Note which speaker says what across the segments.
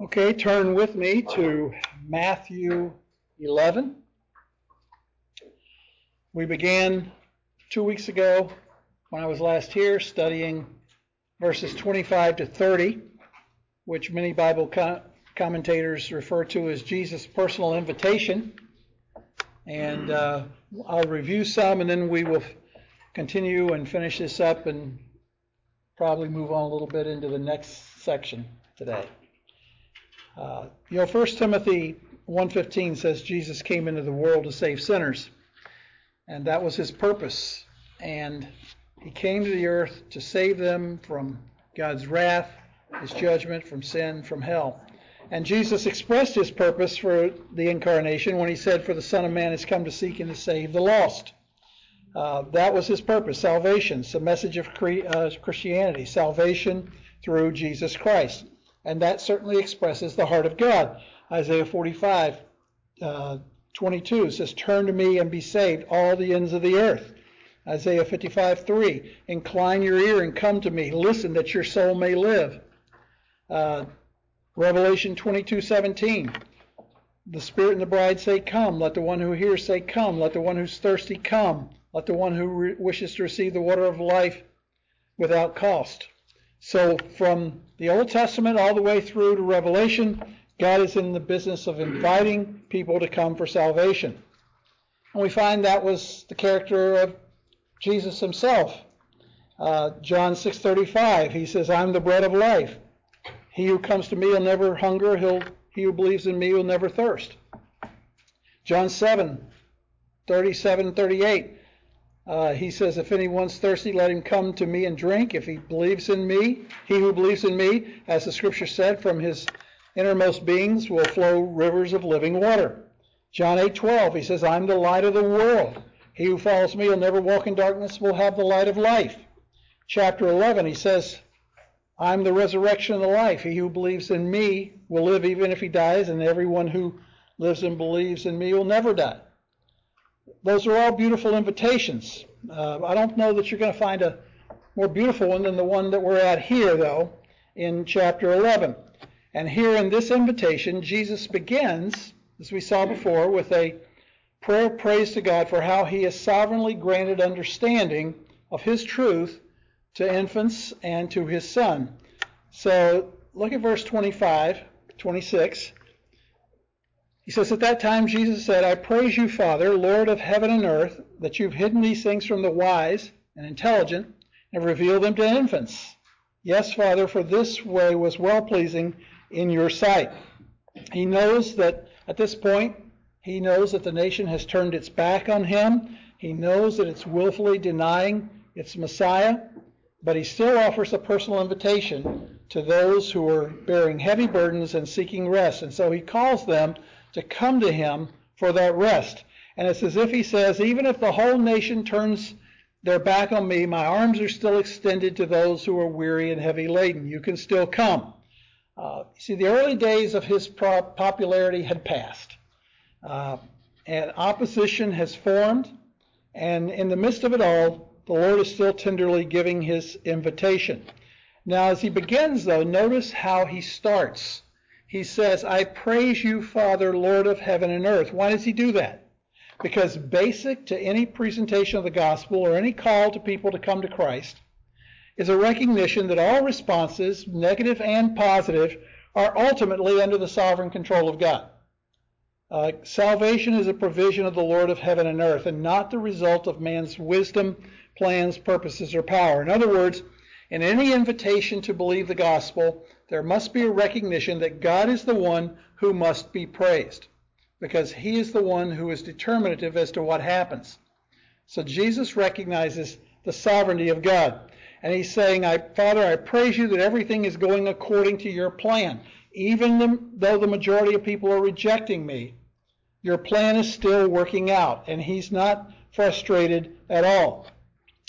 Speaker 1: Okay, turn with me to Matthew 11. We began two weeks ago when I was last here studying verses 25 to 30, which many Bible commentators refer to as Jesus' personal invitation. And uh, I'll review some and then we will continue and finish this up and probably move on a little bit into the next section today. Uh, you know, 1 Timothy 1.15 says Jesus came into the world to save sinners. And that was his purpose. And he came to the earth to save them from God's wrath, his judgment, from sin, from hell. And Jesus expressed his purpose for the incarnation when he said, For the Son of Man has come to seek and to save the lost. Uh, that was his purpose, salvation. It's the message of uh, Christianity, salvation through Jesus Christ. And that certainly expresses the heart of God. Isaiah 45, uh, 22 says, Turn to me and be saved, all the ends of the earth. Isaiah 55, 3, Incline your ear and come to me. Listen that your soul may live. Uh, Revelation 22, 17. The Spirit and the bride say, Come. Let the one who hears say, Come. Let the one who's thirsty come. Let the one who re- wishes to receive the water of life without cost. So from the Old Testament all the way through to Revelation, God is in the business of inviting people to come for salvation. And we find that was the character of Jesus himself. Uh, John 6:35, he says, "I'm the bread of life. He who comes to me will never hunger. He'll, he who believes in me will never thirst." John 7, 37, 38, uh, he says, If anyone's thirsty, let him come to me and drink. If he believes in me, he who believes in me, as the scripture said, from his innermost beings will flow rivers of living water. John 8:12, he says, I'm the light of the world. He who follows me will never walk in darkness, will have the light of life. Chapter 11, he says, I'm the resurrection and the life. He who believes in me will live even if he dies, and everyone who lives and believes in me will never die. Those are all beautiful invitations. Uh, I don't know that you're going to find a more beautiful one than the one that we're at here, though, in chapter 11. And here in this invitation, Jesus begins, as we saw before, with a prayer of praise to God for how he has sovereignly granted understanding of his truth to infants and to his son. So look at verse 25, 26. He says, At that time Jesus said, I praise you, Father, Lord of heaven and earth, that you've hidden these things from the wise and intelligent and revealed them to infants. Yes, Father, for this way was well pleasing in your sight. He knows that at this point, he knows that the nation has turned its back on him. He knows that it's willfully denying its Messiah, but he still offers a personal invitation to those who are bearing heavy burdens and seeking rest. And so he calls them to come to him for that rest. And it's as if he says, even if the whole nation turns their back on me, my arms are still extended to those who are weary and heavy laden. You can still come. Uh, see, the early days of his popularity had passed, uh, and opposition has formed. And in the midst of it all, the Lord is still tenderly giving his invitation. Now, as he begins, though, notice how he starts he says, I praise you, Father, Lord of heaven and earth. Why does he do that? Because basic to any presentation of the gospel or any call to people to come to Christ is a recognition that all responses, negative and positive, are ultimately under the sovereign control of God. Uh, salvation is a provision of the Lord of heaven and earth and not the result of man's wisdom, plans, purposes, or power. In other words, in any invitation to believe the gospel, there must be a recognition that God is the one who must be praised because he is the one who is determinative as to what happens. So Jesus recognizes the sovereignty of God. And he's saying, I, Father, I praise you that everything is going according to your plan. Even the, though the majority of people are rejecting me, your plan is still working out. And he's not frustrated at all.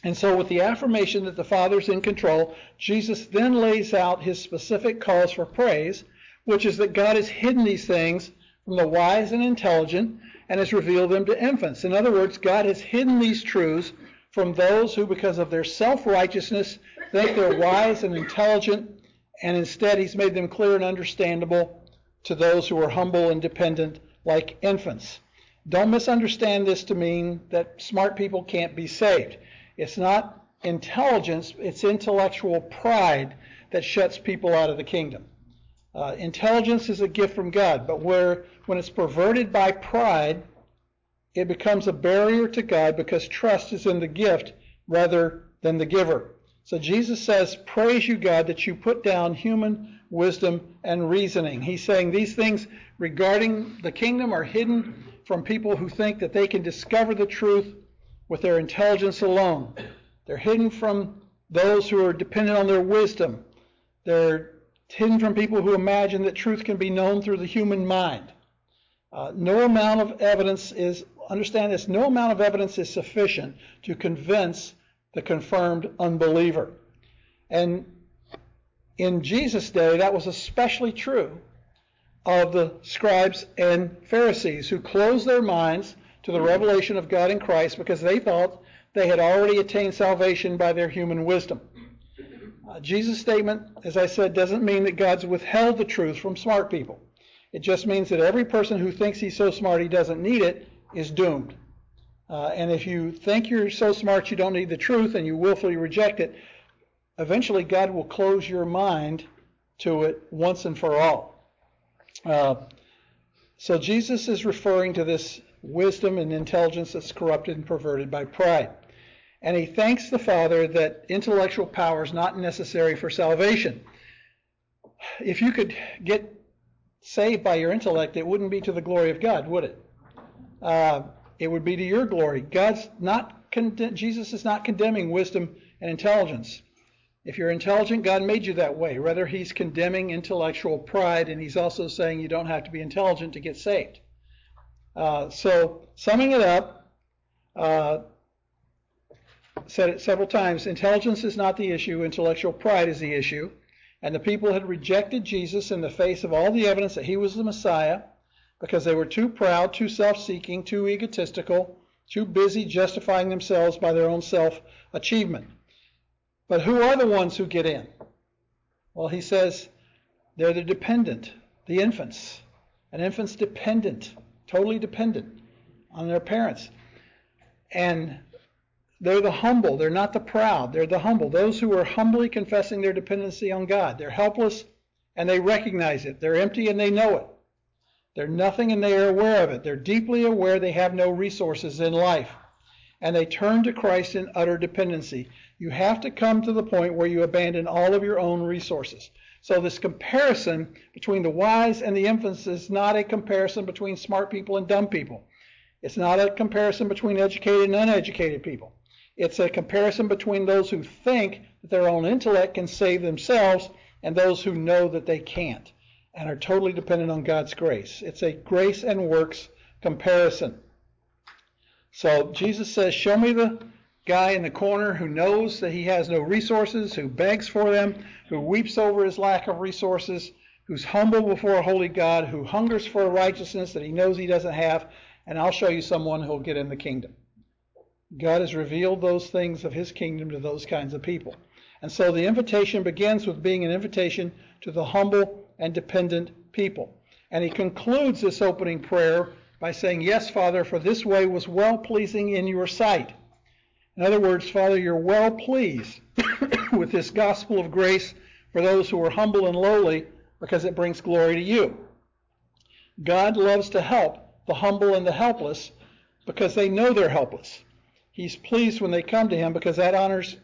Speaker 1: And so, with the affirmation that the Father's in control, Jesus then lays out his specific cause for praise, which is that God has hidden these things from the wise and intelligent and has revealed them to infants. In other words, God has hidden these truths from those who, because of their self righteousness, think they're wise and intelligent and instead he's made them clear and understandable to those who are humble and dependent like infants. Don't misunderstand this to mean that smart people can't be saved. It's not intelligence, it's intellectual pride that shuts people out of the kingdom. Uh, intelligence is a gift from God, but where when it's perverted by pride, it becomes a barrier to God because trust is in the gift rather than the giver. So Jesus says, Praise you, God, that you put down human wisdom and reasoning. He's saying these things regarding the kingdom are hidden from people who think that they can discover the truth with their intelligence alone. They're hidden from those who are dependent on their wisdom. They're hidden from people who imagine that truth can be known through the human mind. Uh, no amount of evidence is, understand this, no amount of evidence is sufficient to convince the confirmed unbeliever. And in Jesus' day, that was especially true of the scribes and Pharisees who closed their minds to the revelation of God in Christ because they thought they had already attained salvation by their human wisdom. Uh, Jesus' statement, as I said, doesn't mean that God's withheld the truth from smart people. It just means that every person who thinks he's so smart he doesn't need it is doomed. Uh, and if you think you're so smart you don't need the truth and you willfully reject it, eventually God will close your mind to it once and for all. Uh, so Jesus is referring to this wisdom and intelligence that's corrupted and perverted by pride. And he thanks the Father that intellectual power is not necessary for salvation. If you could get saved by your intellect, it wouldn't be to the glory of God, would it? Uh, it would be to your glory. God's not Jesus is not condemning wisdom and intelligence. If you're intelligent, God made you that way. Rather, He's condemning intellectual pride, and He's also saying you don't have to be intelligent to get saved. Uh, so, summing it up, uh, said it several times intelligence is not the issue, intellectual pride is the issue. And the people had rejected Jesus in the face of all the evidence that he was the Messiah because they were too proud, too self seeking, too egotistical, too busy justifying themselves by their own self achievement. But who are the ones who get in? Well, he says they're the dependent, the infants. An infant's dependent, totally dependent on their parents. And they're the humble. They're not the proud. They're the humble. Those who are humbly confessing their dependency on God. They're helpless and they recognize it. They're empty and they know it. They're nothing and they are aware of it. They're deeply aware they have no resources in life. And they turn to Christ in utter dependency. You have to come to the point where you abandon all of your own resources. So this comparison between the wise and the infants is not a comparison between smart people and dumb people. It's not a comparison between educated and uneducated people. It's a comparison between those who think that their own intellect can save themselves and those who know that they can't and are totally dependent on God's grace. It's a grace and works comparison. So Jesus says, Show me the guy in the corner who knows that he has no resources, who begs for them, who weeps over his lack of resources, who's humble before a holy God, who hungers for a righteousness that he knows he doesn't have, and I'll show you someone who'll get in the kingdom. God has revealed those things of his kingdom to those kinds of people. And so the invitation begins with being an invitation to the humble and dependent people. And he concludes this opening prayer by saying, Yes, Father, for this way was well pleasing in your sight. In other words, Father, you're well pleased with this gospel of grace for those who are humble and lowly because it brings glory to you. God loves to help the humble and the helpless because they know they're helpless. He's pleased when they come to him because that honors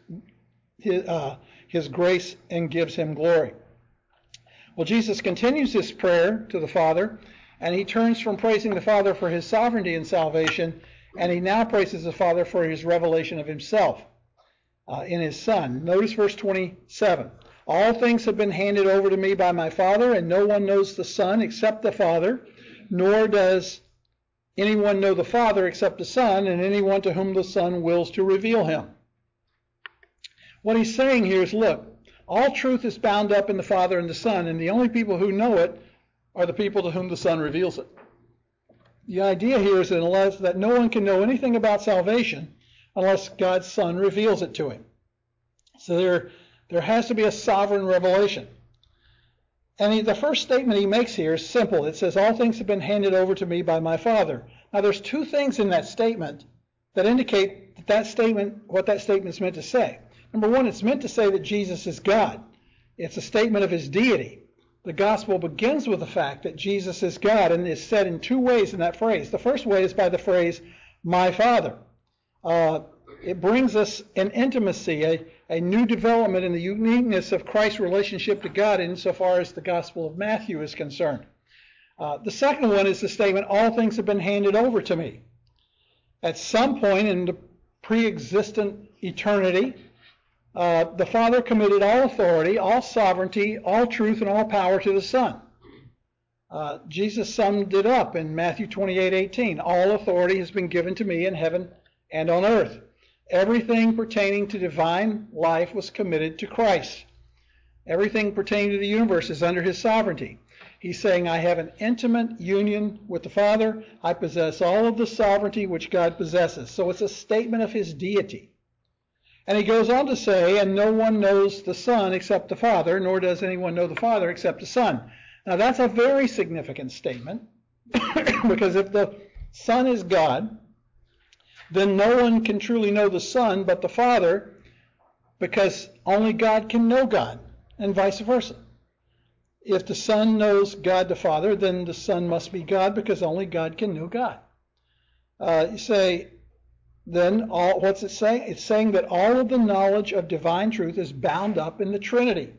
Speaker 1: his, uh, his grace and gives him glory. Well, Jesus continues this prayer to the Father, and he turns from praising the Father for his sovereignty and salvation, and he now praises the Father for his revelation of himself uh, in his Son. Notice verse 27. All things have been handed over to me by my Father, and no one knows the Son except the Father, nor does anyone know the Father except the Son, and anyone to whom the Son wills to reveal him. What he's saying here is look, all truth is bound up in the Father and the Son, and the only people who know it are the people to whom the Son reveals it. The idea here is that, that no one can know anything about salvation unless God's Son reveals it to him. So there, there has to be a sovereign revelation. And he, the first statement he makes here is simple. It says, All things have been handed over to me by my Father. Now, there's two things in that statement that indicate that, that statement, what that statement is meant to say. Number one, it's meant to say that Jesus is God. It's a statement of his deity. The gospel begins with the fact that Jesus is God and is said in two ways in that phrase. The first way is by the phrase, my Father. Uh, it brings us an intimacy, a, a new development in the uniqueness of Christ's relationship to God insofar as the Gospel of Matthew is concerned. Uh, the second one is the statement, All things have been handed over to me. At some point in the pre existent eternity, uh, the Father committed all authority, all sovereignty, all truth, and all power to the Son. Uh, Jesus summed it up in Matthew 28:18. All authority has been given to me in heaven and on earth. Everything pertaining to divine life was committed to Christ. Everything pertaining to the universe is under his sovereignty. He's saying, I have an intimate union with the Father. I possess all of the sovereignty which God possesses. So it's a statement of his deity. And he goes on to say, and no one knows the Son except the Father, nor does anyone know the Father except the Son. Now that's a very significant statement, because if the Son is God, then no one can truly know the Son but the Father, because only God can know God, and vice versa. If the Son knows God the Father, then the Son must be God, because only God can know God. Uh, you say, then all, what's it saying? It's saying that all of the knowledge of divine truth is bound up in the Trinity.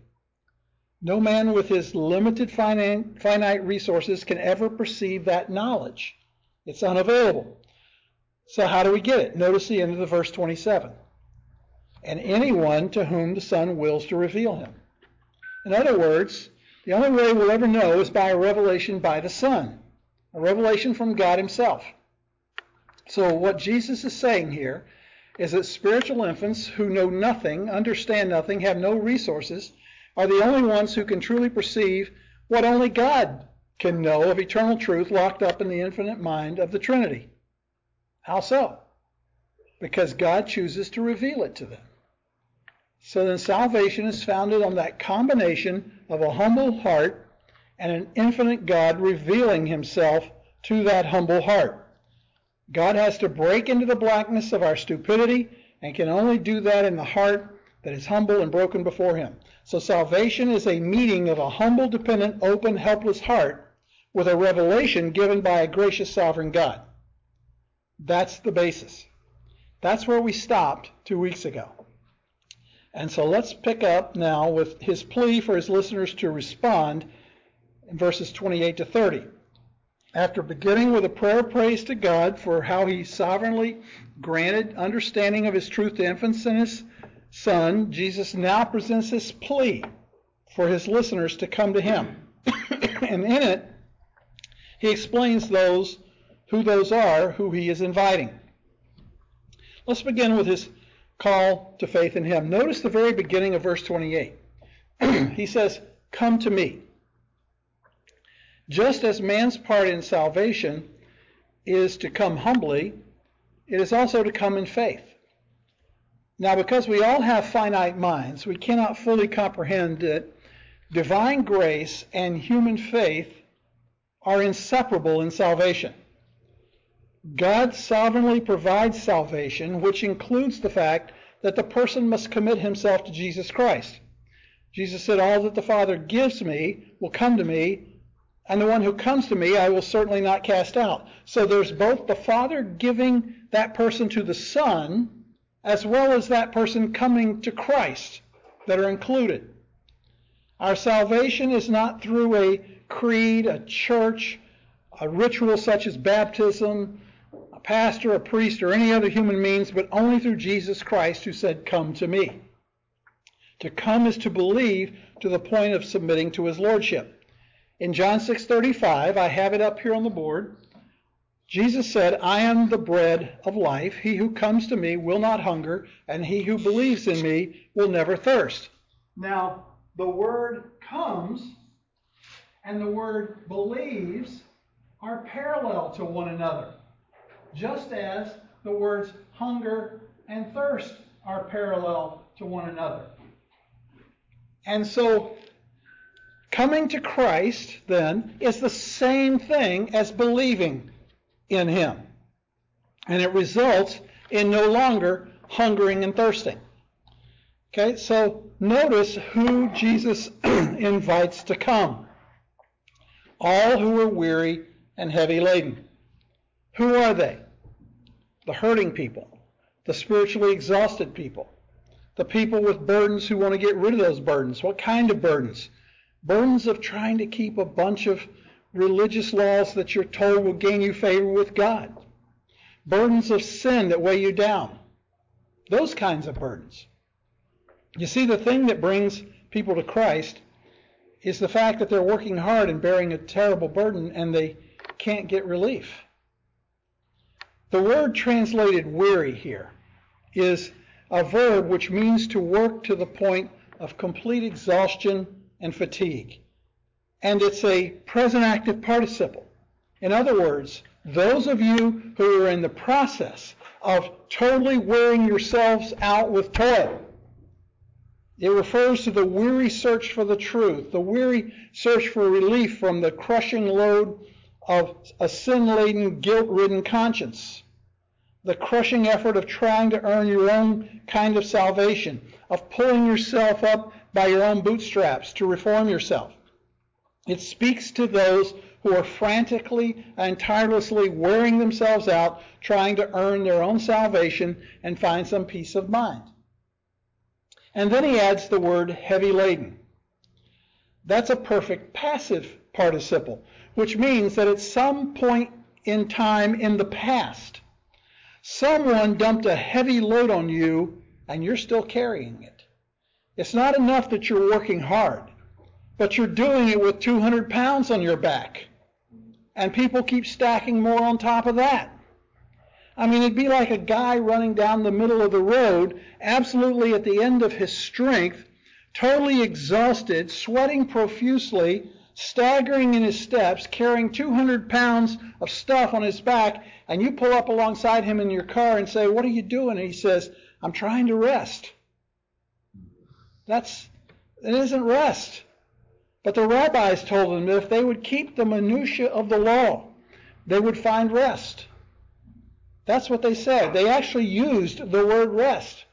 Speaker 1: No man with his limited finite, resources can ever perceive that knowledge. It's unavailable. So how do we get it? Notice the end of the verse 27. And anyone to whom the Son wills to reveal him. In other words, the only way we'll ever know is by a revelation by the Son, a revelation from God Himself. So what Jesus is saying here is that spiritual infants who know nothing, understand nothing, have no resources, are the only ones who can truly perceive what only God can know of eternal truth locked up in the infinite mind of the Trinity. How so? Because God chooses to reveal it to them. So then salvation is founded on that combination of a humble heart and an infinite God revealing himself to that humble heart. God has to break into the blackness of our stupidity and can only do that in the heart that is humble and broken before him. So salvation is a meeting of a humble, dependent, open, helpless heart with a revelation given by a gracious sovereign God. That's the basis. That's where we stopped two weeks ago. And so let's pick up now with his plea for his listeners to respond in verses 28 to 30. After beginning with a prayer of praise to God for how he sovereignly granted understanding of his truth to infants and his son, Jesus now presents his plea for his listeners to come to him. and in it, he explains those who those are who he is inviting. Let's begin with his call to faith in him. Notice the very beginning of verse 28. he says, Come to me. Just as man's part in salvation is to come humbly, it is also to come in faith. Now, because we all have finite minds, we cannot fully comprehend that divine grace and human faith are inseparable in salvation. God sovereignly provides salvation, which includes the fact that the person must commit himself to Jesus Christ. Jesus said, All that the Father gives me will come to me, and the one who comes to me I will certainly not cast out. So there's both the Father giving that person to the Son, as well as that person coming to Christ that are included. Our salvation is not through a creed, a church, a ritual such as baptism, a pastor, a priest, or any other human means, but only through Jesus Christ who said, Come to me. To come is to believe to the point of submitting to his lordship. In John 6:35, I have it up here on the board. Jesus said, I am the bread of life. He who comes to me will not hunger, and he who believes in me will never thirst. Now, the word comes and the word believes are parallel to one another just as the words hunger and thirst are parallel to one another. And so Coming to Christ, then, is the same thing as believing in Him. And it results in no longer hungering and thirsting. Okay, so notice who Jesus invites to come. All who are weary and heavy laden. Who are they? The hurting people, the spiritually exhausted people, the people with burdens who want to get rid of those burdens. What kind of burdens? Burdens of trying to keep a bunch of religious laws that you're told will gain you favor with God. Burdens of sin that weigh you down. Those kinds of burdens. You see, the thing that brings people to Christ is the fact that they're working hard and bearing a terrible burden and they can't get relief. The word translated weary here is a verb which means to work to the point of complete exhaustion and fatigue. And it's a present active participle. In other words, those of you who are in the process of totally wearing yourselves out with toil, it refers to the weary search for the truth, the weary search for relief from the crushing load of a sin laden, guilt ridden conscience, the crushing effort of trying to earn your own kind of salvation, of pulling yourself up by your own bootstraps to reform yourself. It speaks to those who are frantically and tirelessly wearing themselves out trying to earn their own salvation and find some peace of mind. And then he adds the word heavy laden. That's a perfect passive participle, which means that at some point in time in the past, someone dumped a heavy load on you and you're still carrying it. It's not enough that you're working hard, but you're doing it with 200 pounds on your back. And people keep stacking more on top of that. I mean, it'd be like a guy running down the middle of the road, absolutely at the end of his strength, totally exhausted, sweating profusely, staggering in his steps, carrying 200 pounds of stuff on his back, and you pull up alongside him in your car and say, What are you doing? And he says, I'm trying to rest. That's, it isn't rest. But the rabbis told them that if they would keep the minutiae of the law, they would find rest. That's what they said. They actually used the word rest.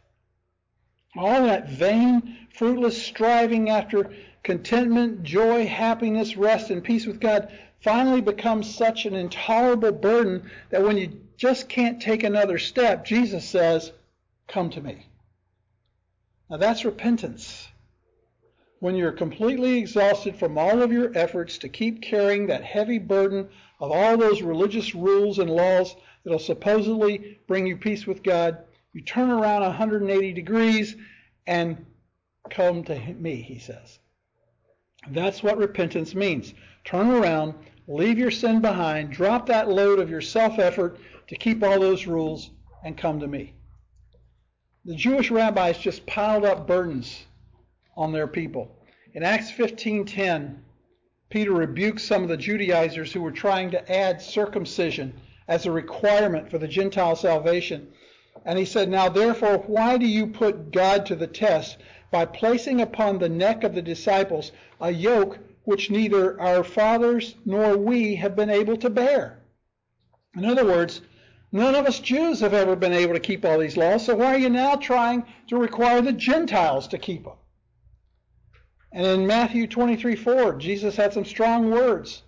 Speaker 1: All that vain, fruitless striving after contentment, joy, happiness, rest, and peace with God finally becomes such an intolerable burden that when you just can't take another step, Jesus says, Come to me. Now that's repentance. When you're completely exhausted from all of your efforts to keep carrying that heavy burden of all those religious rules and laws that'll supposedly bring you peace with God, you turn around 180 degrees and come to me, he says. That's what repentance means. Turn around, leave your sin behind, drop that load of your self effort to keep all those rules, and come to me. The Jewish rabbis just piled up burdens on their people. In Acts 15:10, Peter rebukes some of the Judaizers who were trying to add circumcision as a requirement for the Gentile salvation. And he said, Now therefore, why do you put God to the test by placing upon the neck of the disciples a yoke which neither our fathers nor we have been able to bear? In other words, none of us Jews have ever been able to keep all these laws, so why are you now trying to require the Gentiles to keep them? And in Matthew 23 4, Jesus had some strong words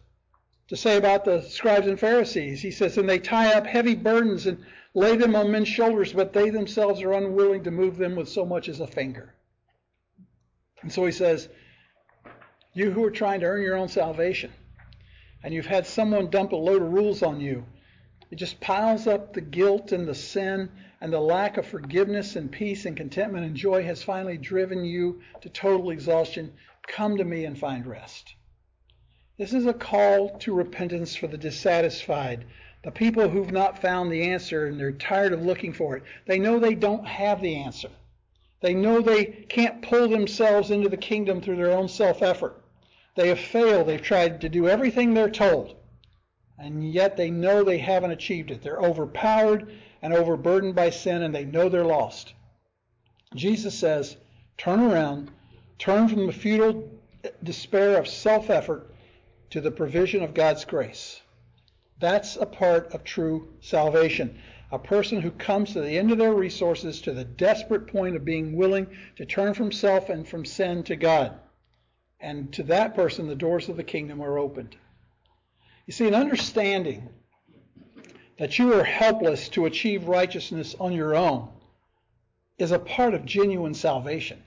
Speaker 1: to say about the scribes and Pharisees. He says, And they tie up heavy burdens and lay them on men's shoulders, but they themselves are unwilling to move them with so much as a finger. And so he says, You who are trying to earn your own salvation, and you've had someone dump a load of rules on you, it just piles up the guilt and the sin, and the lack of forgiveness and peace and contentment and joy has finally driven you to total exhaustion. Come to me and find rest. This is a call to repentance for the dissatisfied, the people who've not found the answer and they're tired of looking for it. They know they don't have the answer. They know they can't pull themselves into the kingdom through their own self effort. They have failed. They've tried to do everything they're told. And yet they know they haven't achieved it. They're overpowered and overburdened by sin, and they know they're lost. Jesus says, Turn around, turn from the futile despair of self effort to the provision of God's grace. That's a part of true salvation. A person who comes to the end of their resources to the desperate point of being willing to turn from self and from sin to God. And to that person, the doors of the kingdom are opened. You see, an understanding that you are helpless to achieve righteousness on your own is a part of genuine salvation.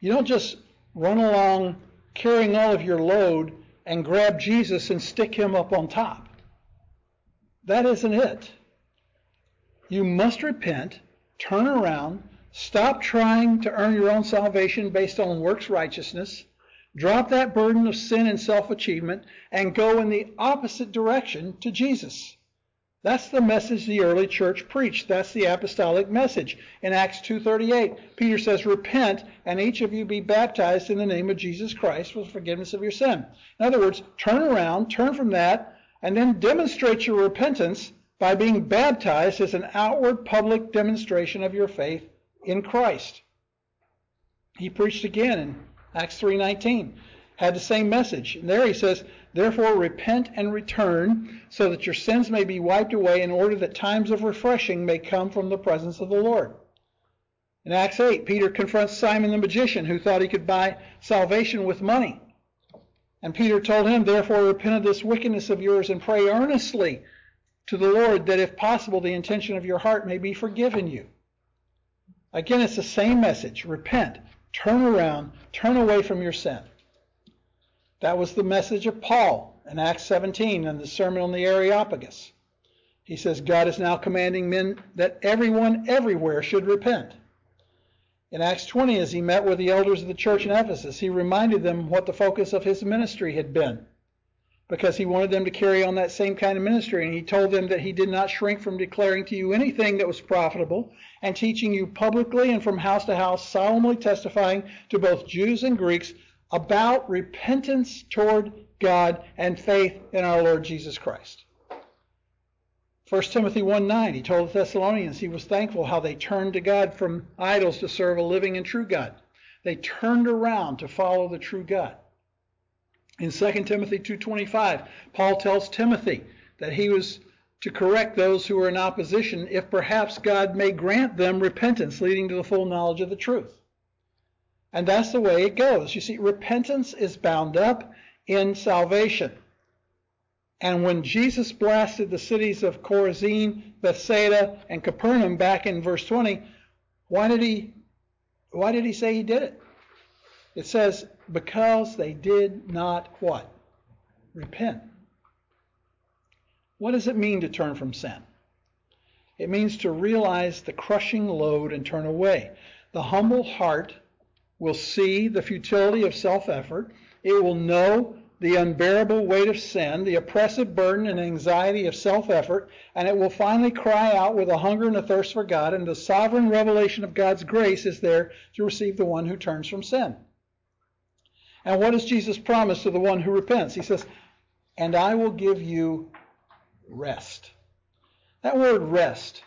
Speaker 1: You don't just run along carrying all of your load and grab Jesus and stick him up on top. That isn't it. You must repent, turn around, stop trying to earn your own salvation based on works righteousness, drop that burden of sin and self achievement, and go in the opposite direction to Jesus. That's the message the early church preached. That's the apostolic message. In Acts 2:38, Peter says, "Repent and each of you be baptized in the name of Jesus Christ for the forgiveness of your sin." In other words, turn around, turn from that, and then demonstrate your repentance by being baptized as an outward public demonstration of your faith in Christ. He preached again in Acts 3:19, had the same message. And there he says, Therefore, repent and return, so that your sins may be wiped away, in order that times of refreshing may come from the presence of the Lord. In Acts 8, Peter confronts Simon the magician, who thought he could buy salvation with money. And Peter told him, Therefore, repent of this wickedness of yours and pray earnestly to the Lord that, if possible, the intention of your heart may be forgiven you. Again, it's the same message repent, turn around, turn away from your sin. That was the message of Paul in Acts 17 and the Sermon on the Areopagus. He says, God is now commanding men that everyone everywhere should repent. In Acts 20, as he met with the elders of the church in Ephesus, he reminded them what the focus of his ministry had been, because he wanted them to carry on that same kind of ministry. And he told them that he did not shrink from declaring to you anything that was profitable and teaching you publicly and from house to house, solemnly testifying to both Jews and Greeks about repentance toward God and faith in our Lord Jesus Christ. 1 Timothy 1 9, he told the Thessalonians he was thankful how they turned to God from idols to serve a living and true God. They turned around to follow the true God. In 2 Timothy 2:25, Paul tells Timothy that he was to correct those who are in opposition if perhaps God may grant them repentance leading to the full knowledge of the truth. And that's the way it goes. You see, repentance is bound up in salvation. And when Jesus blasted the cities of Chorazin, Bethsaida, and Capernaum back in verse 20, why did he why did he say he did it? It says, because they did not what? Repent. What does it mean to turn from sin? It means to realize the crushing load and turn away. The humble heart will see the futility of self effort. It will know the unbearable weight of sin, the oppressive burden and anxiety of self effort, and it will finally cry out with a hunger and a thirst for God, and the sovereign revelation of God's grace is there to receive the one who turns from sin. And what does Jesus promise to the one who repents? He says, And I will give you rest. That word rest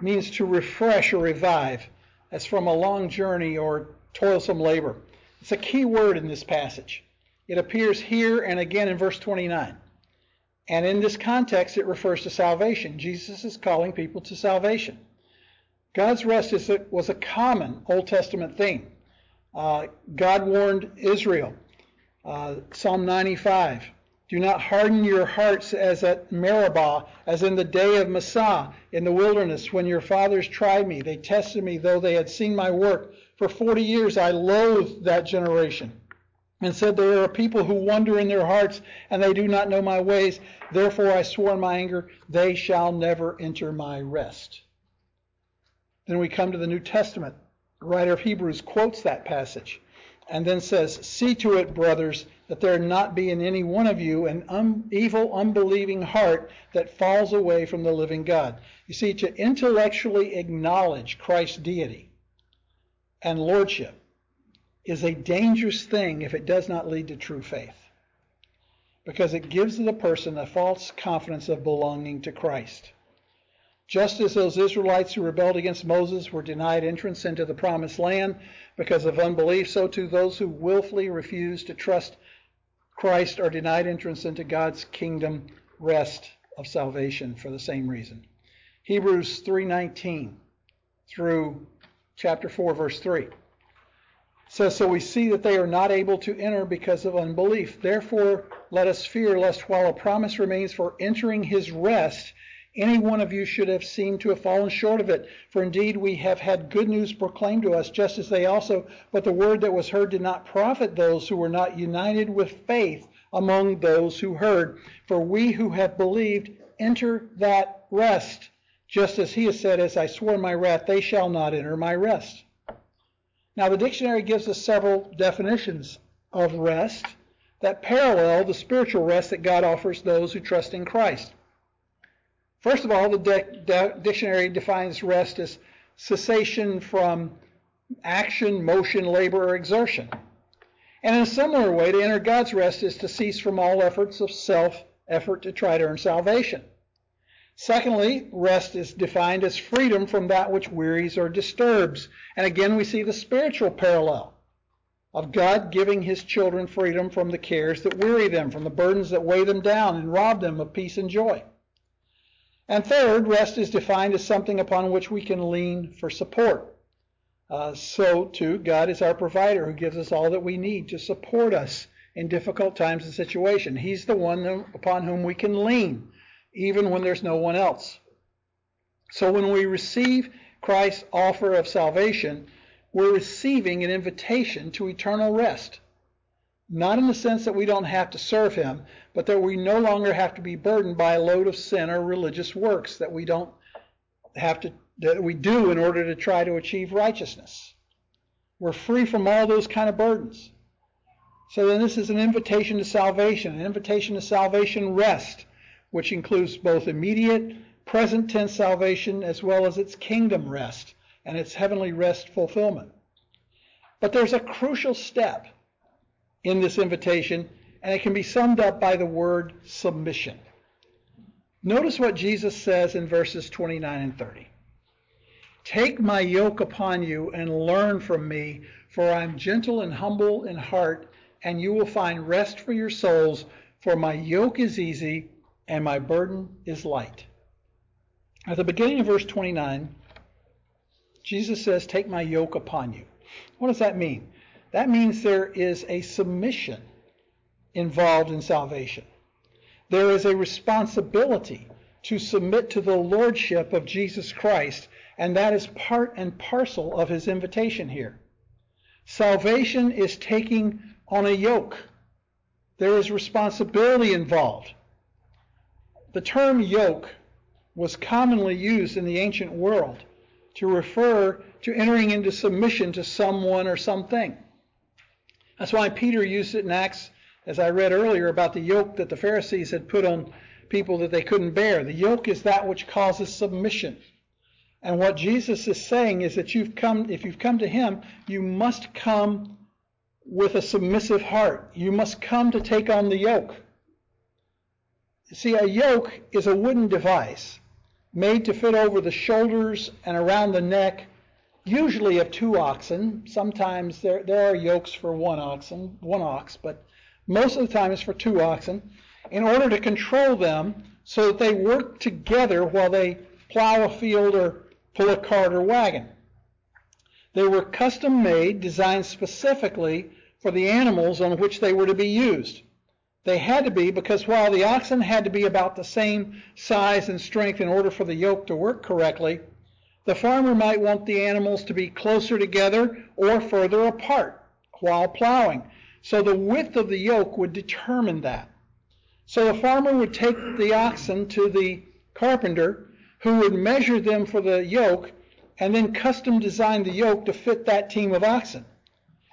Speaker 1: means to refresh or revive as from a long journey or toilsome labor. It's a key word in this passage. It appears here and again in verse 29. And in this context, it refers to salvation. Jesus is calling people to salvation. God's rest a, was a common Old Testament theme. Uh, God warned Israel, uh, Psalm 95, do not harden your hearts as at Meribah, as in the day of Massah in the wilderness, when your fathers tried me. They tested me, though they had seen my work. For 40 years I loathed that generation and said, There are people who wonder in their hearts, and they do not know my ways. Therefore I swore in my anger, They shall never enter my rest. Then we come to the New Testament. Writer of Hebrews quotes that passage and then says, See to it, brothers, that there not be in any one of you an un- evil, unbelieving heart that falls away from the living God. You see, to intellectually acknowledge Christ's deity and lordship is a dangerous thing if it does not lead to true faith. Because it gives the person a false confidence of belonging to Christ. Just as those Israelites who rebelled against Moses were denied entrance into the promised land because of unbelief, so too those who willfully refuse to trust Christ are denied entrance into God's kingdom rest of salvation for the same reason. Hebrews 3:19 through chapter 4 verse 3 says so we see that they are not able to enter because of unbelief. Therefore let us fear lest while a promise remains for entering his rest any one of you should have seemed to have fallen short of it. For indeed we have had good news proclaimed to us, just as they also, but the word that was heard did not profit those who were not united with faith among those who heard. For we who have believed enter that rest, just as he has said, As I swore my wrath, they shall not enter my rest. Now the dictionary gives us several definitions of rest that parallel the spiritual rest that God offers those who trust in Christ. First of all, the de- de- dictionary defines rest as cessation from action, motion, labor, or exertion. And in a similar way, to enter God's rest is to cease from all efforts of self effort to try to earn salvation. Secondly, rest is defined as freedom from that which wearies or disturbs. And again, we see the spiritual parallel of God giving his children freedom from the cares that weary them, from the burdens that weigh them down and rob them of peace and joy. And third, rest is defined as something upon which we can lean for support. Uh, so, too, God is our provider who gives us all that we need to support us in difficult times and situations. He's the one upon whom we can lean, even when there's no one else. So, when we receive Christ's offer of salvation, we're receiving an invitation to eternal rest. Not in the sense that we don't have to serve Him, but that we no longer have to be burdened by a load of sin or religious works that we don't have to that we do in order to try to achieve righteousness. We're free from all those kind of burdens. So then this is an invitation to salvation, an invitation to salvation rest, which includes both immediate, present tense salvation as well as its kingdom rest and its heavenly rest fulfillment. But there's a crucial step in this invitation, and it can be summed up by the word submission. Notice what Jesus says in verses 29 and 30. Take my yoke upon you and learn from me, for I am gentle and humble in heart, and you will find rest for your souls, for my yoke is easy and my burden is light. At the beginning of verse 29, Jesus says, Take my yoke upon you. What does that mean? That means there is a submission involved in salvation. There is a responsibility to submit to the lordship of Jesus Christ, and that is part and parcel of his invitation here. Salvation is taking on a yoke. There is responsibility involved. The term yoke was commonly used in the ancient world to refer to entering into submission to someone or something. That's why Peter used it in Acts, as I read earlier, about the yoke that the Pharisees had put on people that they couldn't bear. The yoke is that which causes submission. And what Jesus is saying is that you've come, if you've come to Him, you must come with a submissive heart. You must come to take on the yoke. See, a yoke is a wooden device made to fit over the shoulders and around the neck usually of two oxen. Sometimes there, there are yokes for one oxen, one ox, but most of the time it's for two oxen, in order to control them so that they work together while they plow a field or pull a cart or wagon. They were custom made, designed specifically for the animals on which they were to be used. They had to be because while the oxen had to be about the same size and strength in order for the yoke to work correctly, the farmer might want the animals to be closer together or further apart while plowing. So the width of the yoke would determine that. So the farmer would take the oxen to the carpenter who would measure them for the yoke and then custom design the yoke to fit that team of oxen.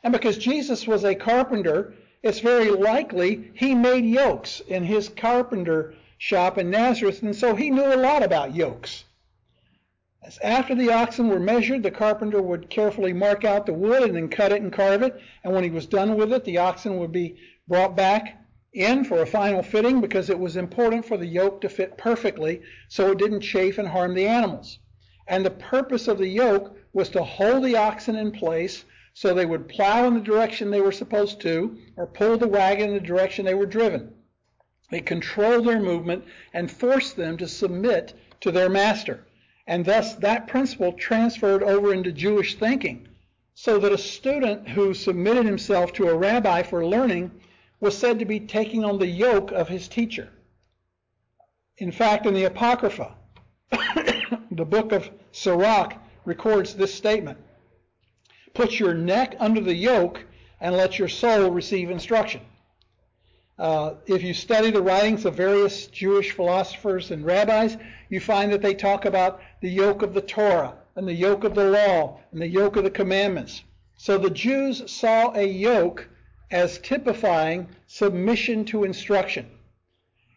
Speaker 1: And because Jesus was a carpenter, it's very likely he made yokes in his carpenter shop in Nazareth, and so he knew a lot about yokes. As after the oxen were measured, the carpenter would carefully mark out the wood and then cut it and carve it. And when he was done with it, the oxen would be brought back in for a final fitting because it was important for the yoke to fit perfectly so it didn't chafe and harm the animals. And the purpose of the yoke was to hold the oxen in place so they would plow in the direction they were supposed to or pull the wagon in the direction they were driven. It controlled their movement and forced them to submit to their master. And thus that principle transferred over into Jewish thinking, so that a student who submitted himself to a rabbi for learning was said to be taking on the yoke of his teacher. In fact, in the Apocrypha, the book of Sirach records this statement Put your neck under the yoke and let your soul receive instruction. Uh, if you study the writings of various Jewish philosophers and rabbis, you find that they talk about the yoke of the Torah and the yoke of the law and the yoke of the commandments. So the Jews saw a yoke as typifying submission to instruction.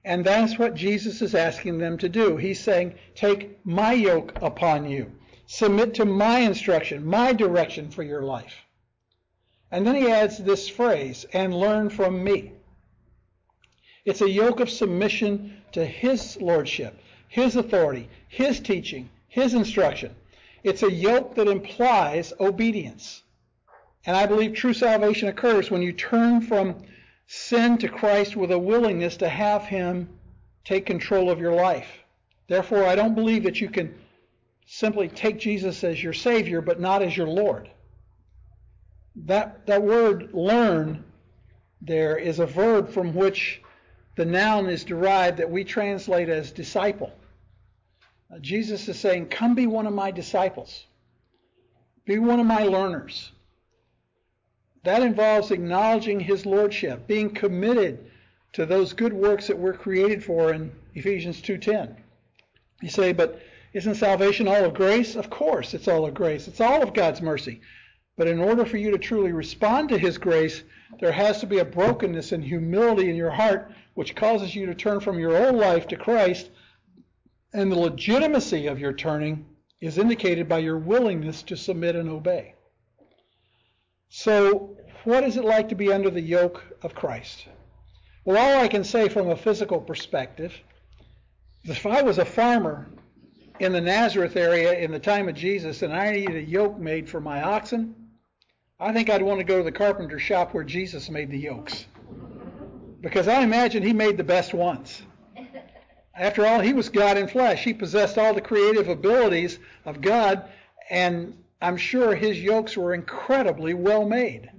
Speaker 1: And that's what Jesus is asking them to do. He's saying, Take my yoke upon you, submit to my instruction, my direction for your life. And then he adds this phrase, and learn from me. It's a yoke of submission to His lordship, His authority, His teaching, His instruction. It's a yoke that implies obedience. And I believe true salvation occurs when you turn from sin to Christ with a willingness to have Him take control of your life. Therefore, I don't believe that you can simply take Jesus as your Savior, but not as your Lord. That, that word learn there is a verb from which the noun is derived that we translate as disciple. Uh, Jesus is saying, Come be one of my disciples, be one of my learners. That involves acknowledging his lordship, being committed to those good works that we're created for in Ephesians 2:10. You say, but isn't salvation all of grace? Of course, it's all of grace. It's all of God's mercy. But in order for you to truly respond to his grace, there has to be a brokenness and humility in your heart which causes you to turn from your old life to Christ, and the legitimacy of your turning is indicated by your willingness to submit and obey. So, what is it like to be under the yoke of Christ? Well, all I can say from a physical perspective, is if I was a farmer in the Nazareth area in the time of Jesus and I needed a yoke made for my oxen, I think I'd want to go to the carpenter shop where Jesus made the yokes because I imagine he made the best ones. After all, he was God in flesh. He possessed all the creative abilities of God, and I'm sure his yokes were incredibly well made.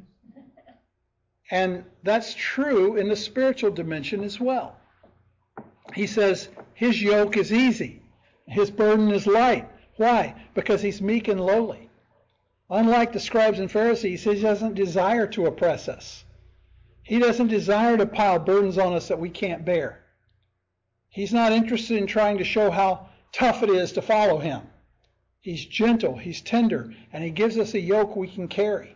Speaker 1: And that's true in the spiritual dimension as well. He says his yoke is easy, his burden is light. Why? Because he's meek and lowly. Unlike the scribes and Pharisees, he doesn't desire to oppress us. He doesn't desire to pile burdens on us that we can't bear. He's not interested in trying to show how tough it is to follow him. He's gentle, he's tender, and he gives us a yoke we can carry.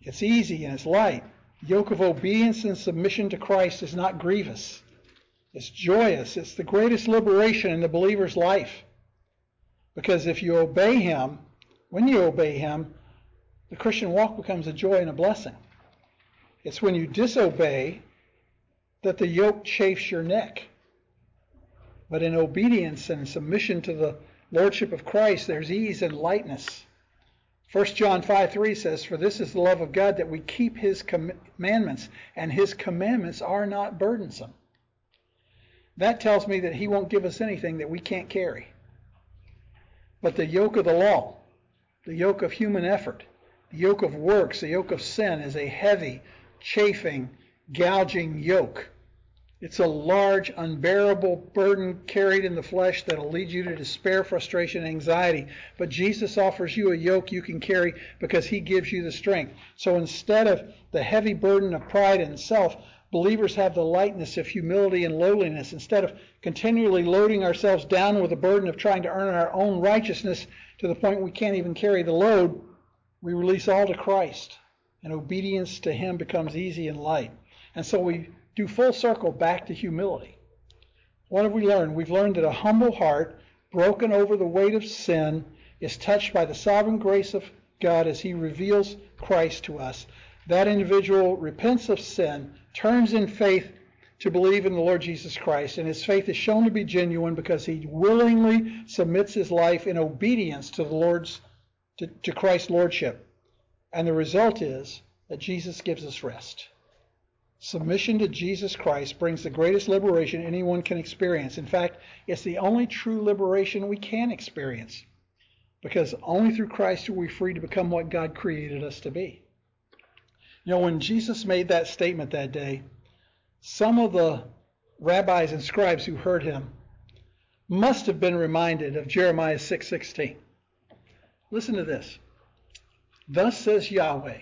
Speaker 1: It's easy and it's light. Yoke of obedience and submission to Christ is not grievous. It's joyous. It's the greatest liberation in the believer's life. Because if you obey him, when you obey him, the Christian walk becomes a joy and a blessing. It's when you disobey that the yoke chafes your neck. But in obedience and submission to the lordship of Christ, there's ease and lightness. 1 John 5 3 says, For this is the love of God that we keep his commandments, and his commandments are not burdensome. That tells me that he won't give us anything that we can't carry. But the yoke of the law, the yoke of human effort, the yoke of works, the yoke of sin is a heavy, chafing, gouging yoke. It's a large, unbearable burden carried in the flesh that'll lead you to despair, frustration, anxiety. But Jesus offers you a yoke you can carry because he gives you the strength. So instead of the heavy burden of pride and self, believers have the lightness of humility and lowliness. Instead of continually loading ourselves down with the burden of trying to earn our own righteousness to the point we can't even carry the load, we release all to Christ and obedience to Him becomes easy and light. And so we do full circle back to humility. What have we learned? We've learned that a humble heart, broken over the weight of sin, is touched by the sovereign grace of God as He reveals Christ to us. That individual repents of sin, turns in faith to believe in the Lord Jesus Christ, and his faith is shown to be genuine because he willingly submits his life in obedience to the Lord's to, to Christ's lordship. And the result is that Jesus gives us rest. Submission to Jesus Christ brings the greatest liberation anyone can experience. In fact, it's the only true liberation we can experience. Because only through Christ are we free to become what God created us to be. You know, when Jesus made that statement that day, some of the rabbis and scribes who heard him must have been reminded of Jeremiah 6:16. Listen to this. Thus says Yahweh,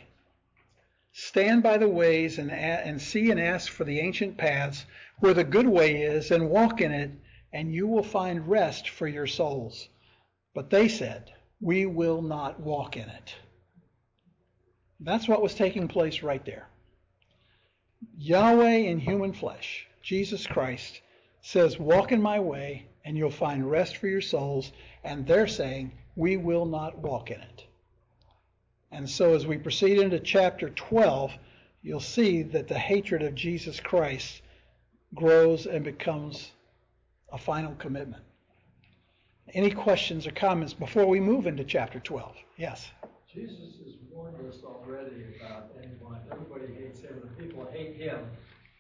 Speaker 1: stand by the ways and, and see and ask for the ancient paths where the good way is and walk in it, and you will find rest for your souls. But they said, we will not walk in it. That's what was taking place right there. Yahweh in human flesh, Jesus Christ, says, Walk in my way, and you'll find rest for your souls. And they're saying, We will not walk in it. And so as we proceed into chapter 12, you'll see that the hatred of Jesus Christ grows and becomes a final commitment. Any questions or comments before we move into chapter 12? Yes.
Speaker 2: Jesus has warned us already about. Him. The people hate him.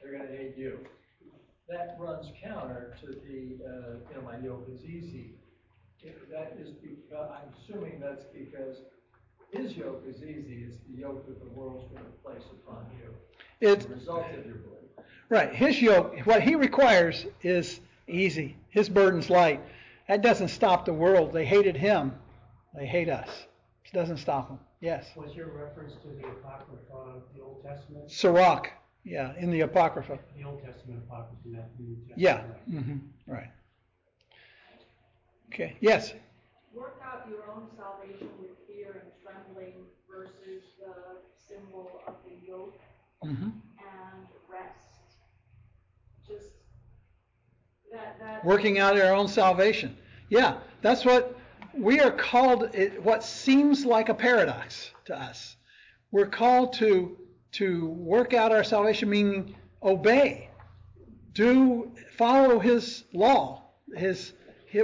Speaker 2: They're going to hate you. That runs counter to the, uh, you know, my yoke is easy. That is because, I'm assuming that's because his yoke is easy. It's the yoke that the world's going to place upon you. It's the result of your belief.
Speaker 1: Right. His yoke, what he requires is easy. His burden's light. That doesn't stop the world. They hated him. They hate us. It doesn't stop them. Yes.
Speaker 3: Was your reference to the Apocrypha of the Old Testament?
Speaker 1: Sirach. Yeah, in the Apocrypha.
Speaker 3: The Old Testament Apocrypha, not the New Testament.
Speaker 1: Yeah. Mm-hmm. Right. Okay. Yes.
Speaker 4: Work out your own salvation with fear and trembling versus the symbol of the yoke mm-hmm. and rest. Just that, that.
Speaker 1: Working out our own salvation. Yeah, that's what we are called. What seems like a paradox to us. We're called to to work out our salvation, meaning obey, do follow His law, His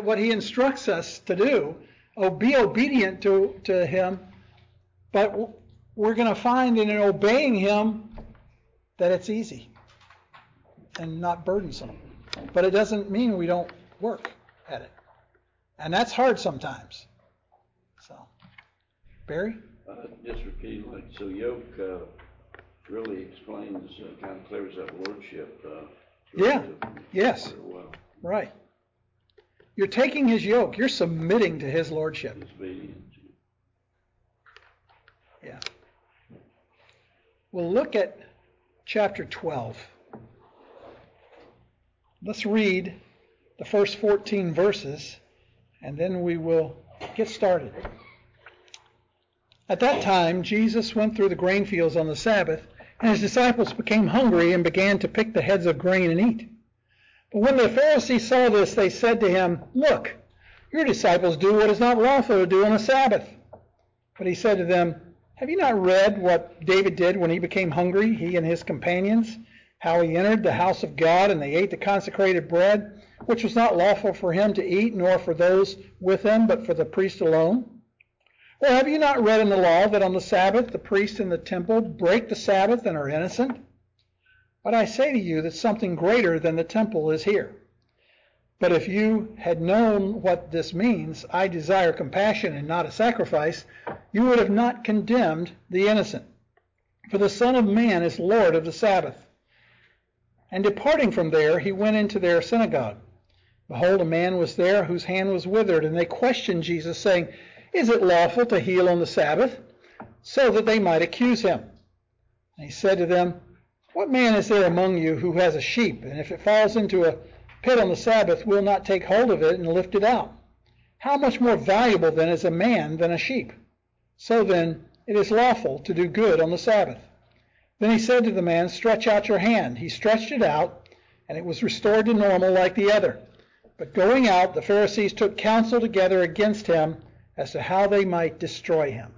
Speaker 1: what He instructs us to do, oh, be obedient to to Him. But we're going to find in obeying Him that it's easy and not burdensome. But it doesn't mean we don't work at it. And that's hard sometimes. So, Barry?
Speaker 5: Uh, just repeat, like, so yoke uh, really explains, uh, kind of clears up lordship. Uh,
Speaker 1: yeah, yes. Well. Right. You're taking his yoke, you're submitting to his lordship. Yeah. We'll look at chapter 12. Let's read the first 14 verses, and then we will get started. At that time, Jesus went through the grain fields on the Sabbath, and his disciples became hungry and began to pick the heads of grain and eat. But when the Pharisees saw this, they said to him, Look, your disciples do what is not lawful to do on the Sabbath. But he said to them, Have you not read what David did when he became hungry, he and his companions? how he entered the house of God, and they ate the consecrated bread, which was not lawful for him to eat, nor for those with him, but for the priest alone? Or have you not read in the law that on the Sabbath the priests in the temple break the Sabbath and are innocent? But I say to you that something greater than the temple is here. But if you had known what this means, I desire compassion and not a sacrifice, you would have not condemned the innocent. For the Son of Man is Lord of the Sabbath. And departing from there, he went into their synagogue. Behold, a man was there whose hand was withered, and they questioned Jesus, saying, Is it lawful to heal on the Sabbath? So that they might accuse him. And he said to them, What man is there among you who has a sheep, and if it falls into a pit on the Sabbath, will not take hold of it and lift it out? How much more valuable then is a man than a sheep? So then, it is lawful to do good on the Sabbath. Then he said to the man, Stretch out your hand. He stretched it out, and it was restored to normal like the other. But going out, the Pharisees took counsel together against him as to how they might destroy him.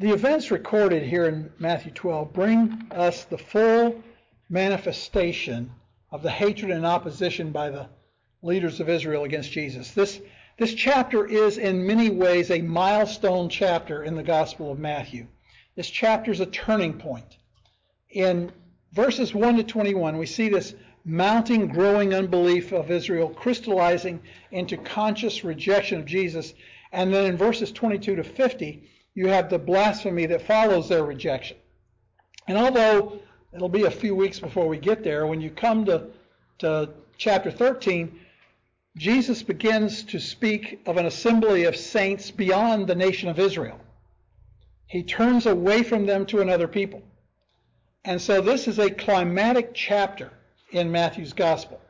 Speaker 1: The events recorded here in Matthew 12 bring us the full manifestation of the hatred and opposition by the leaders of Israel against Jesus. This, This chapter is in many ways a milestone chapter in the Gospel of Matthew. This chapter is a turning point. In verses 1 to 21, we see this mounting, growing unbelief of Israel crystallizing into conscious rejection of Jesus. And then in verses 22 to 50, you have the blasphemy that follows their rejection. And although it'll be a few weeks before we get there, when you come to, to chapter 13, Jesus begins to speak of an assembly of saints beyond the nation of Israel. He turns away from them to another people. And so this is a climatic chapter in Matthew's gospel.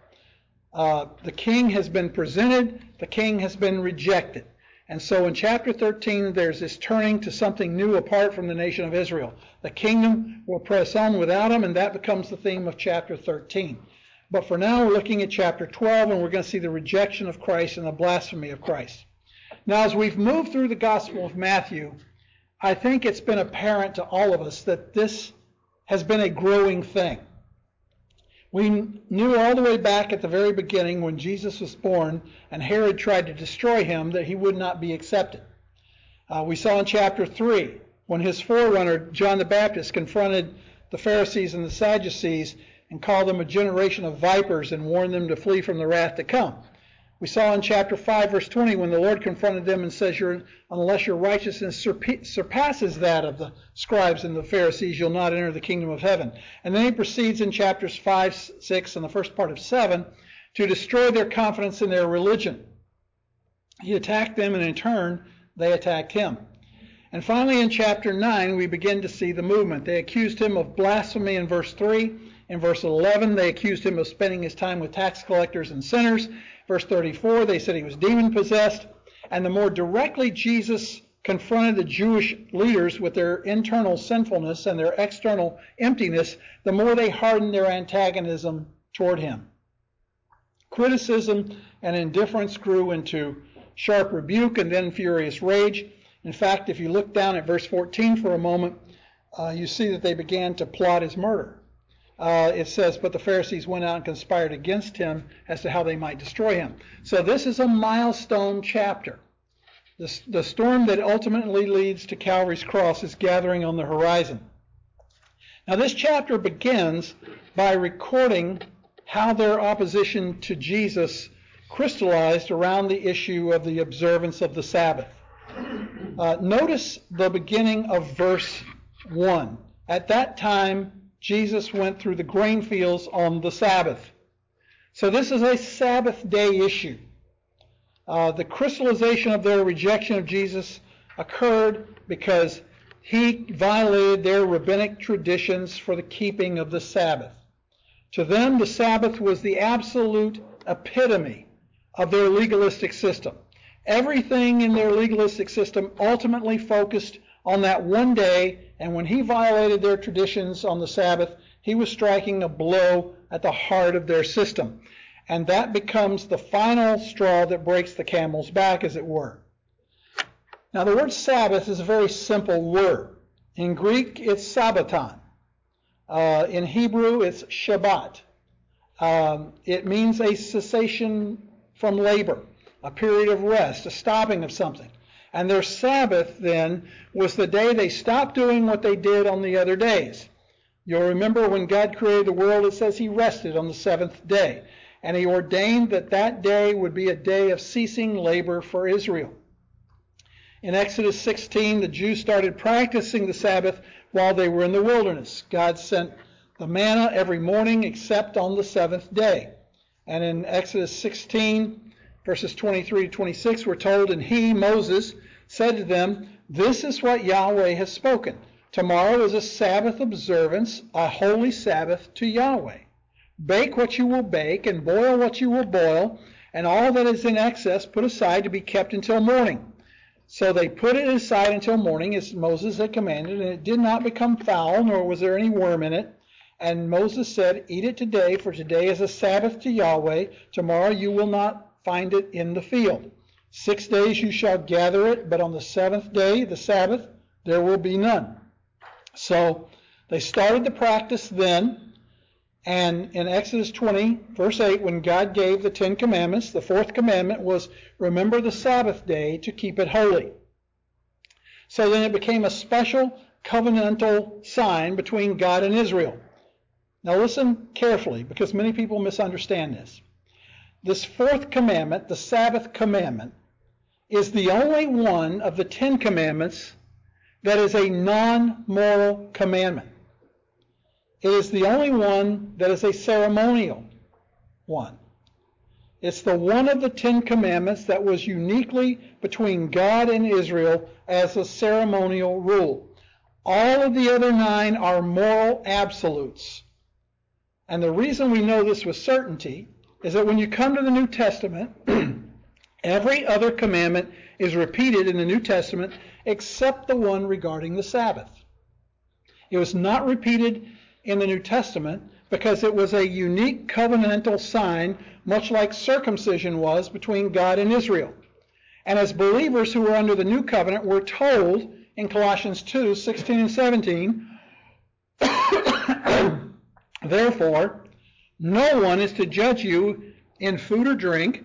Speaker 1: Uh, the king has been presented, the king has been rejected. And so in chapter 13, there's this turning to something new apart from the nation of Israel. The kingdom will press on without him, and that becomes the theme of chapter 13. But for now, we're looking at chapter 12, and we're going to see the rejection of Christ and the blasphemy of Christ. Now, as we've moved through the Gospel of Matthew, I think it's been apparent to all of us that this has been a growing thing. We knew all the way back at the very beginning when Jesus was born and Herod tried to destroy him that he would not be accepted. Uh, we saw in chapter 3 when his forerunner, John the Baptist, confronted the Pharisees and the Sadducees and called them a generation of vipers and warned them to flee from the wrath to come. We saw in chapter 5, verse 20, when the Lord confronted them and says, Unless your righteousness surpasses that of the scribes and the Pharisees, you'll not enter the kingdom of heaven. And then he proceeds in chapters 5, 6, and the first part of 7 to destroy their confidence in their religion. He attacked them, and in turn, they attacked him. And finally, in chapter 9, we begin to see the movement. They accused him of blasphemy in verse 3. In verse 11, they accused him of spending his time with tax collectors and sinners. Verse 34, they said he was demon possessed. And the more directly Jesus confronted the Jewish leaders with their internal sinfulness and their external emptiness, the more they hardened their antagonism toward him. Criticism and indifference grew into sharp rebuke and then furious rage. In fact, if you look down at verse 14 for a moment, uh, you see that they began to plot his murder uh, it says, But the Pharisees went out and conspired against him as to how they might destroy him. So this is a milestone chapter. The, the storm that ultimately leads to Calvary's cross is gathering on the horizon. Now, this chapter begins by recording how their opposition to Jesus crystallized around the issue of the observance of the Sabbath. Uh, notice the beginning of verse 1. At that time, Jesus went through the grain fields on the Sabbath. So this is a Sabbath day issue. Uh, the crystallization of their rejection of Jesus occurred because he violated their rabbinic traditions for the keeping of the Sabbath. To them, the Sabbath was the absolute epitome of their legalistic system. Everything in their legalistic system ultimately focused on that one day and when he violated their traditions on the Sabbath, he was striking a blow at the heart of their system. And that becomes the final straw that breaks the camel's back, as it were. Now, the word Sabbath is a very simple word. In Greek, it's sabbaton. Uh, in Hebrew, it's Shabbat. Um, it means a cessation from labor, a period of rest, a stopping of something. And their Sabbath then was the day they stopped doing what they did on the other days. You'll remember when God created the world, it says he rested on the seventh day. And he ordained that that day would be a day of ceasing labor for Israel. In Exodus 16, the Jews started practicing the Sabbath while they were in the wilderness. God sent the manna every morning except on the seventh day. And in Exodus 16, verses 23 to 26, we're told, And he, Moses, said to them, This is what Yahweh has spoken. Tomorrow is a Sabbath observance, a holy Sabbath to Yahweh. Bake what you will bake, and boil what you will boil, and all that is in excess put aside to be kept until morning. So they put it aside until morning, as Moses had commanded, and it did not become foul, nor was there any worm in it. And Moses said, Eat it today, for today is a Sabbath to Yahweh. Tomorrow you will not find it in the field. Six days you shall gather it, but on the seventh day, the Sabbath, there will be none. So they started the practice then. And in Exodus 20, verse 8, when God gave the Ten Commandments, the fourth commandment was remember the Sabbath day to keep it holy. So then it became a special covenantal sign between God and Israel. Now listen carefully because many people misunderstand this. This fourth commandment, the Sabbath commandment, is the only one of the Ten Commandments that is a non moral commandment. It is the only one that is a ceremonial one. It's the one of the Ten Commandments that was uniquely between God and Israel as a ceremonial rule. All of the other nine are moral absolutes. And the reason we know this with certainty is that when you come to the New Testament, every other commandment is repeated in the New Testament except the one regarding the Sabbath. It was not repeated in the New Testament because it was a unique covenantal sign, much like circumcision was between God and Israel. And as believers who were under the new covenant, we're told in Colossians 2 16 and 17, therefore, no one is to judge you in food or drink,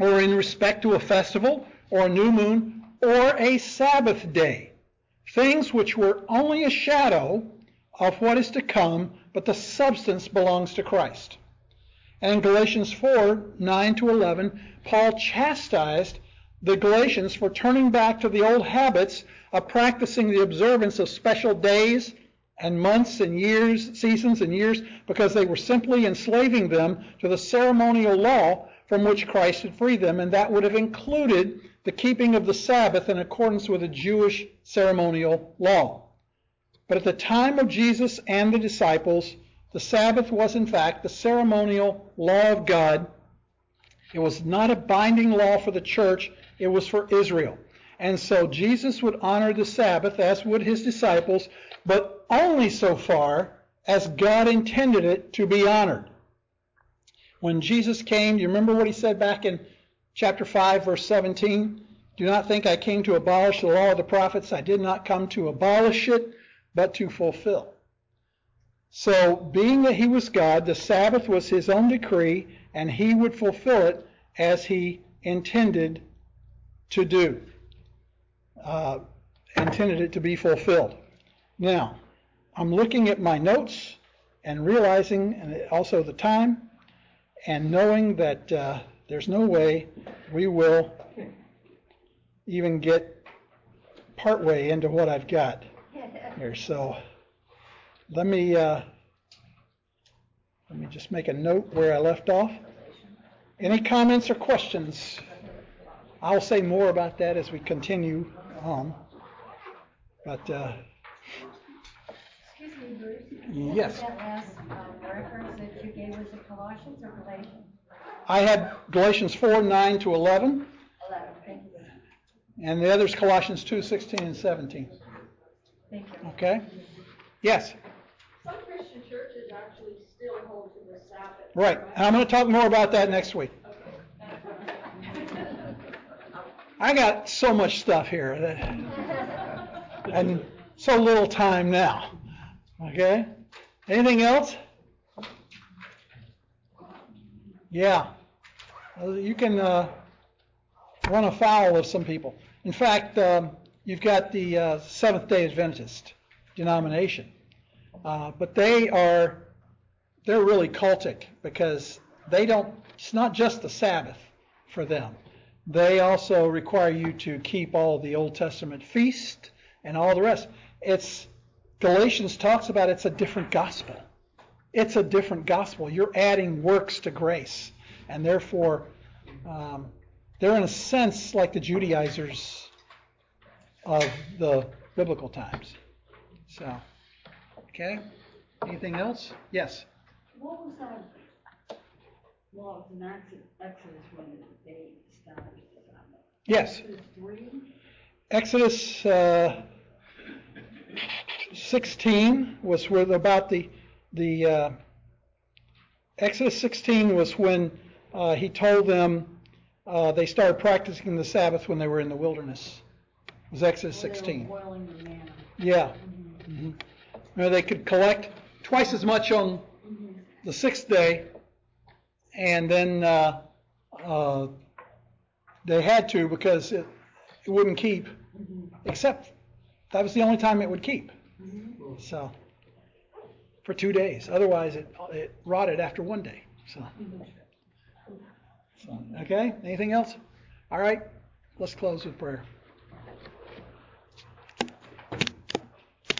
Speaker 1: or in respect to a festival, or a new moon, or a Sabbath day, things which were only a shadow of what is to come, but the substance belongs to Christ. And in Galatians 4 9 to 11, Paul chastised the Galatians for turning back to the old habits of practicing the observance of special days and months and years, seasons and years, because they were simply enslaving them to the ceremonial law from which Christ had freed them, and that would have included the keeping of the Sabbath in accordance with the Jewish ceremonial law. But at the time of Jesus and the disciples, the Sabbath was in fact the ceremonial law of God. It was not a binding law for the church, it was for Israel. And so Jesus would honor the Sabbath, as would his disciples, but only so far as God intended it to be honored. When Jesus came, do you remember what he said back in chapter 5, verse 17? Do not think I came to abolish the law of the prophets. I did not come to abolish it, but to fulfill. So, being that he was God, the Sabbath was his own decree, and he would fulfill it as he intended to do, uh, intended it to be fulfilled. Now, I'm looking at my notes and realizing, and also the time, and knowing that uh, there's no way we will even get partway into what I've got here. So let me uh, let me just make a note where I left off. Any comments or questions? I'll say more about that as we continue on. But uh,
Speaker 6: Excuse me, Bruce.
Speaker 1: Yes.
Speaker 6: That last uh, reference that you gave was in Colossians or Galatians?
Speaker 1: I had Galatians 4 9 to 11,
Speaker 6: 11, thank you.
Speaker 1: and the other's Colossians 2 16 and 17.
Speaker 6: Thank you.
Speaker 1: Okay? Yes.
Speaker 4: Some Christian churches actually still hold to the Sabbath.
Speaker 1: Right. And I'm going to talk more about that next week. I got so much stuff here that, and so little time now. Okay? Anything else? Yeah. Uh, You can uh, run afoul of some people. In fact, um, you've got the uh, Seventh day Adventist denomination. Uh, but they are, they're really cultic because they don't, it's not just the Sabbath for them. They also require you to keep all the Old Testament feast and all the rest. It's, Galatians talks about it's a different gospel. It's a different gospel. You're adding works to grace. And therefore, um, they're in a sense like the Judaizers of the biblical times. So, okay. Anything else? Yes.
Speaker 7: What was that law in Exodus Exodus when they established Sabbath?
Speaker 1: Yes.
Speaker 7: Exodus three?
Speaker 1: Exodus uh, 16 was where about the the uh, Exodus 16 was when uh, he told them uh, they started practicing the Sabbath when they were in the wilderness. It was Exodus
Speaker 7: Where they were
Speaker 1: 16.
Speaker 7: boiling the manna.
Speaker 1: Yeah. hmm They could collect twice as much on the sixth day, and then uh, uh, they had to because it, it wouldn't keep, except that was the only time it would keep. Mm-hmm. So for two days. Otherwise, it it rotted after one day. So. Mm-hmm. so okay. Anything else? All right. Let's close with prayer.